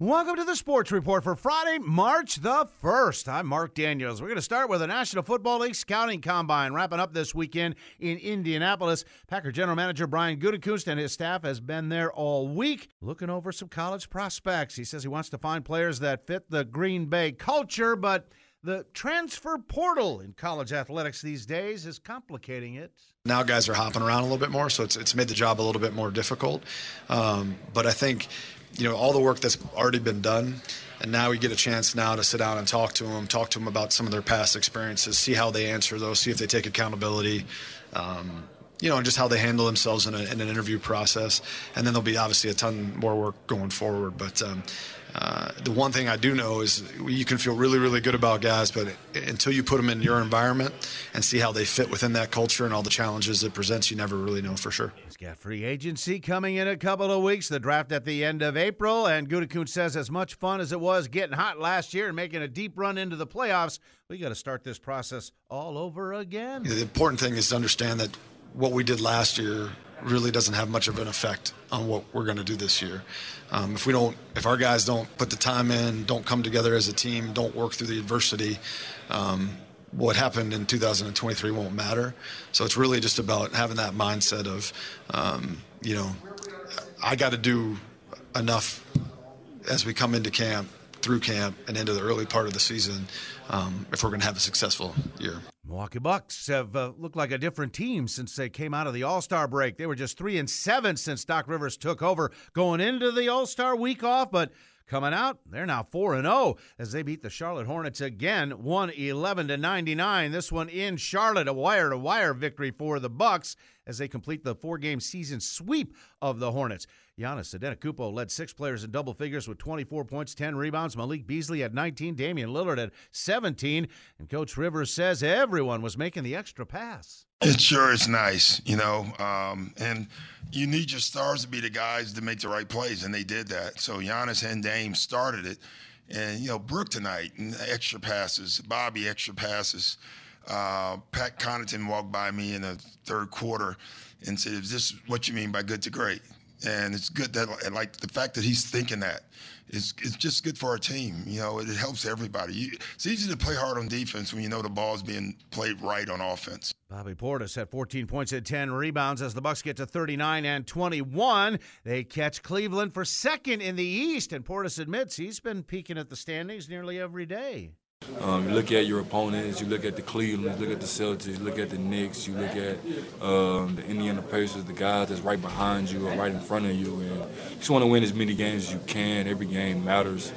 Welcome to the Sports Report for Friday, March the 1st. I'm Mark Daniels. We're going to start with the National Football League Scouting Combine wrapping up this weekend in Indianapolis. Packer General Manager Brian Gutekunst and his staff has been there all week looking over some college prospects. He says he wants to find players that fit the Green Bay culture, but the transfer portal in college athletics these days is complicating it. Now guys are hopping around a little bit more, so it's, it's made the job a little bit more difficult. Um, but I think you know all the work that's already been done and now we get a chance now to sit down and talk to them talk to them about some of their past experiences see how they answer those see if they take accountability um, you know, and just how they handle themselves in, a, in, an interview process. And then there'll be obviously a ton more work going forward. But um, uh, the one thing I do know is you can feel really, really good about guys, but until you put them in your environment and see how they fit within that culture and all the challenges it presents, you never really know for sure. Got free agency coming in a couple of weeks, the draft at the end of April, and Gutekunst says as much fun as it was getting hot last year and making a deep run into the playoffs, we got to start this process all over again. The important thing is to understand that what we did last year really doesn't have much of an effect on what we're going to do this year. Um, if we don't, if our guys don't put the time in, don't come together as a team, don't work through the adversity, um, what happened in 2023 won't matter. So it's really just about having that mindset of, um, you know, I got to do enough as we come into camp, through camp, and into the early part of the season um, if we're going to have a successful year. Milwaukee Bucks have uh, looked like a different team since they came out of the All Star break. They were just three and seven since Doc Rivers took over, going into the All Star week off, but coming out, they're now 4 and 0 as they beat the Charlotte Hornets again, 111 to 99. This one in Charlotte, a wire to wire victory for the Bucks as they complete the four-game season sweep of the Hornets. Giannis Antetokounmpo led six players in double figures with 24 points, 10 rebounds. Malik Beasley had 19, Damian Lillard had 17, and Coach Rivers says everyone was making the extra pass. It sure is nice, you know, um, and you need your stars to be the guys to make the right plays, and they did that. So Giannis and Dame started it, and you know Brook tonight extra passes, Bobby extra passes. Uh, Pat Connaughton walked by me in the third quarter and said, "Is this what you mean by good to great?" and it's good that like the fact that he's thinking that is it's just good for our team. You know, it, helps everybody. You, it's easy to play hard on defense when you know the ball's being played right on offense. Bobby Portis had 14 points and 10 rebounds as the Bucks get to 39 and 21. They catch Cleveland for second in the East, and Portis admits he's been peeking at the standings nearly every day. Um, you look at your opponents, you look at the Cleveland, you look at the Celtics, you look at the Knicks, you look at um, the Indiana Pacers, the guys that's right behind you or right in front of you, and you just want to win as many games as you can. Every game matters,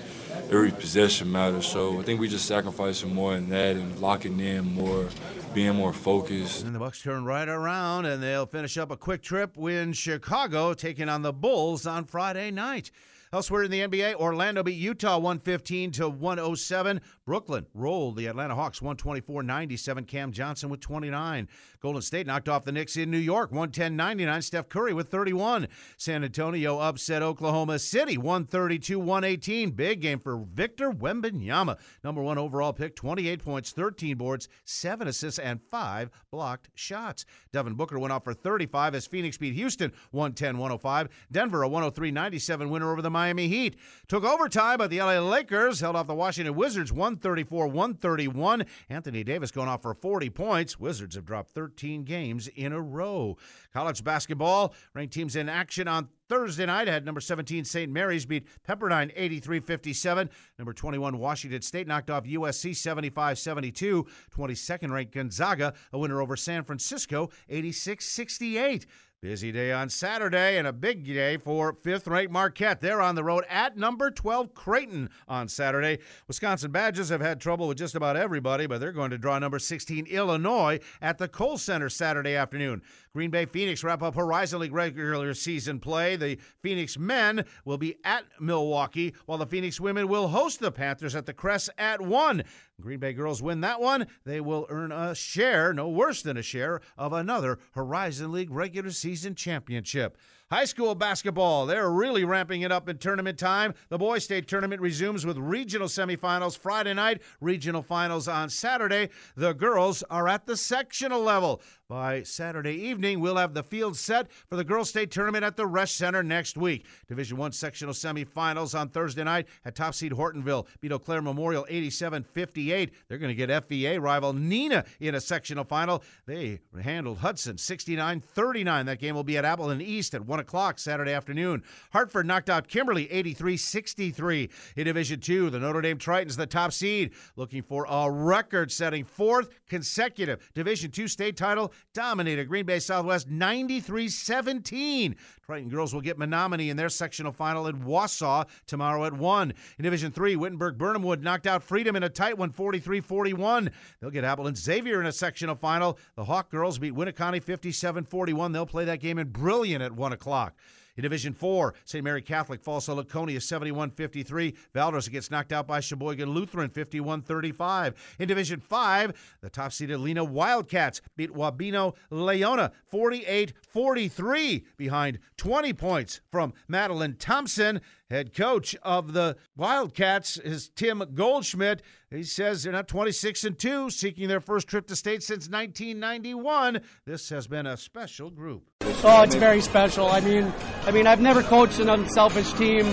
every possession matters. So I think we just sacrificing more in that and locking in more, being more focused. And the Bucks turn right around, and they'll finish up a quick trip in Chicago, taking on the Bulls on Friday night. Elsewhere in the NBA, Orlando beat Utah 115 to 107. Brooklyn rolled the Atlanta Hawks 124 97. Cam Johnson with 29. Golden State knocked off the Knicks in New York 110 99. Steph Curry with 31. San Antonio upset Oklahoma City 132 118. Big game for Victor Wembanyama. Number one overall pick, 28 points, 13 boards, 7 assists, and 5 blocked shots. Devin Booker went off for 35 as Phoenix beat Houston 110 105. Denver, a 103 97 winner over the Miami Heat. Took overtime, but the LA Lakers held off the Washington Wizards 134 131. Anthony Davis going off for 40 points. Wizards have dropped 13 games in a row. College basketball, ranked teams in action on Thursday night had number 17 St. Mary's beat Pepperdine 83-57. Number 21 Washington State knocked off USC 75-72. 22nd ranked Gonzaga a winner over San Francisco 86-68. Busy day on Saturday and a big day for fifth ranked Marquette. They're on the road at number 12 Creighton on Saturday. Wisconsin Badgers have had trouble with just about everybody, but they're going to draw number 16 Illinois at the Kohl Center Saturday afternoon. Green Bay Phoenix wrap up Horizon League regular season play. The Phoenix men will be at Milwaukee, while the Phoenix women will host the Panthers at the Kress at 1. Green Bay girls win that one, they will earn a share, no worse than a share, of another Horizon League regular season championship. High school basketball, they're really ramping it up in tournament time. The boys' state tournament resumes with regional semifinals Friday night, regional finals on Saturday. The girls are at the sectional level. By Saturday evening. We'll have the field set for the girls' state tournament at the Resch Center next week. Division One sectional semifinals on Thursday night at top seed Hortonville beat Eau Claire Memorial 87-58. They're going to get FVA rival Neenah in a sectional final. They handled Hudson 69-39. That game will be at Appleton East at 1 o'clock Saturday afternoon. Hartford knocked out Kimberly 83-63. In Division Two, the Notre Dame Tritons, the top seed, looking for a record-setting fourth consecutive Division Two state title dominated Green Bay Southwest 93 17. Triton girls will get Menominee in their sectional final in Wausau tomorrow at 1. In Division 3, Wittenberg Birnamwood knocked out Freedom in a tight one 43 41. They'll get Appleton Xavier in a sectional final. The Hawk girls beat Winneconne 57 41. They'll play that game in Brillion at 1 o'clock. In Division 4, St. Mary Catholic falls to Laconia 71 53. Valders gets knocked out by Sheboygan Lutheran 51 35. In Division 5, the top seeded Lena Wildcats beat Wabeno Laona 48 43 behind 20 points from Madeline Thompson. Head coach of the Wildcats is Tim Goldschmidt. He says they're not 26 and 2, seeking their first trip to state since 1991. This has been a special group. Oh, it's very special. I mean, mean, I've never coached an unselfish team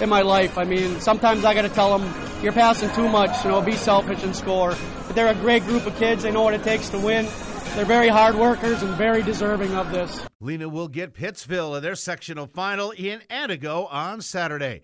in my life. I mean, sometimes I got to tell them you're passing too much. You know, be selfish and score. But they're a great group of kids. They know what it takes to win. They're very hard workers and very deserving of this. Lena will get Pittsville in their sectional final in Antigo on Saturday.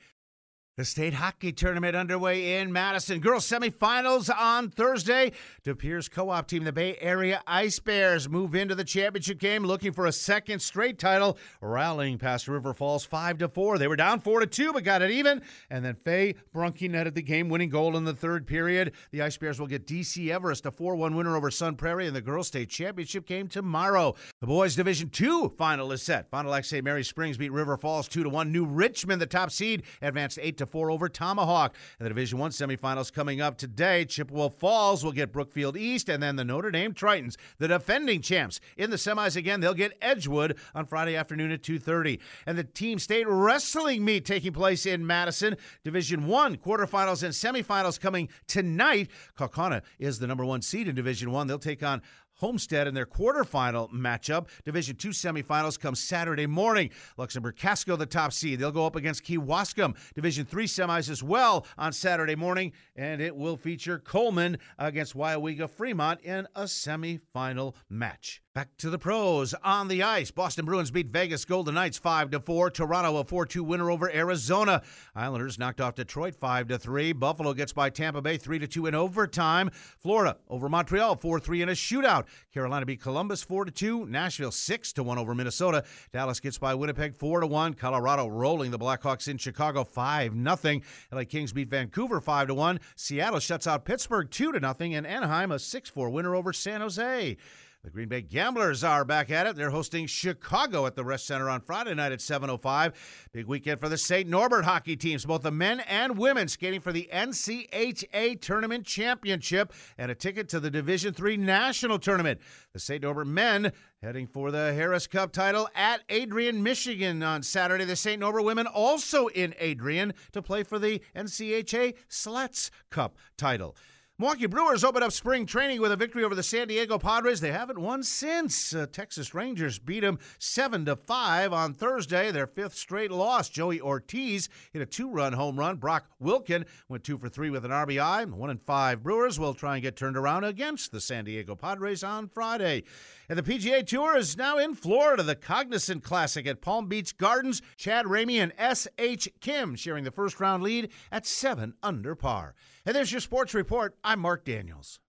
The state hockey tournament underway in Madison. Girls semifinals on Thursday. De Pere's co-op team, the Bay Area Ice Bears, move into the championship game looking for a second straight title, rallying past River Falls 5 to 4. They were down 4 to 2 but got it even, and then Faye Brunke netted the game-winning goal in the third period. The Ice Bears will get DC Everest, a 4-1 winner over Sun Prairie in the girls state championship game tomorrow. The boys division 2 final is set. Du Lac St. Mary Springs beat River Falls 2 to 1. New Richmond, the top seed, advanced 8 to 4 over Tomahawk. And the Division One semifinals coming up today. Chippewa Falls will get Brookfield East, and then the Notre Dame Tritons, the defending champs, in the semis again. They'll get Edgewood on Friday afternoon at 2:30. And the team state wrestling meet taking place in Madison. Division One quarterfinals and semifinals coming tonight. Kaukauna is the number one seed in Division One. They'll take on Homestead in their quarterfinal matchup. Division two semifinals come Saturday morning. Luxembourg Casco, the top seed. They'll go up against Kewaskum. Division three semis as well on Saturday morning, and it will feature Coleman against Weyauwega Fremont in a semifinal match. Back to the pros on the ice. Boston Bruins beat Vegas Golden Knights 5 to 4. Toronto a 4-2 winner over Arizona. Islanders knocked off Detroit 5 to 3. Buffalo gets by Tampa Bay 3 to 2 in overtime. Florida over Montreal 4-3 in a shootout. Carolina beat Columbus 4 to 2. Nashville 6 to 1 over Minnesota. Dallas gets by Winnipeg 4 to 1. Colorado rolling the Blackhawks in Chicago 5 0. LA Kings beat Vancouver 5 to 1. Seattle shuts out Pittsburgh 2 to 0 and Anaheim a 6-4 winner over San Jose. The Green Bay Gamblers are back at it. They're hosting Chicago at the Resch Center on Friday night at 7:05. Big weekend for the St. Norbert hockey teams, both the men and women skating for the NCHA Tournament Championship and a ticket to the Division 3 National Tournament. The St. Norbert men heading for the Harris Cup title at Adrian, Michigan on Saturday. The St. Norbert women also in Adrian to play for the NCHA Slats Cup title. Milwaukee Brewers opened up spring training with a victory over the San Diego Padres. They haven't won since. Uh, Texas Rangers beat them 7 to 5 on Thursday, their fifth straight loss. Joey Ortiz hit a two-run home run. Brock Wilken went 2 for 3 with an RBI. 1 and 5 Brewers will try and get turned around against the San Diego Padres on Friday. And the PGA Tour is now in Florida. The Cognizant Classic at Palm Beach Gardens. Chad Ramey and S.H. Kim sharing the first round lead at 7 under par. And there's your sports report. I'm Mark Daniels.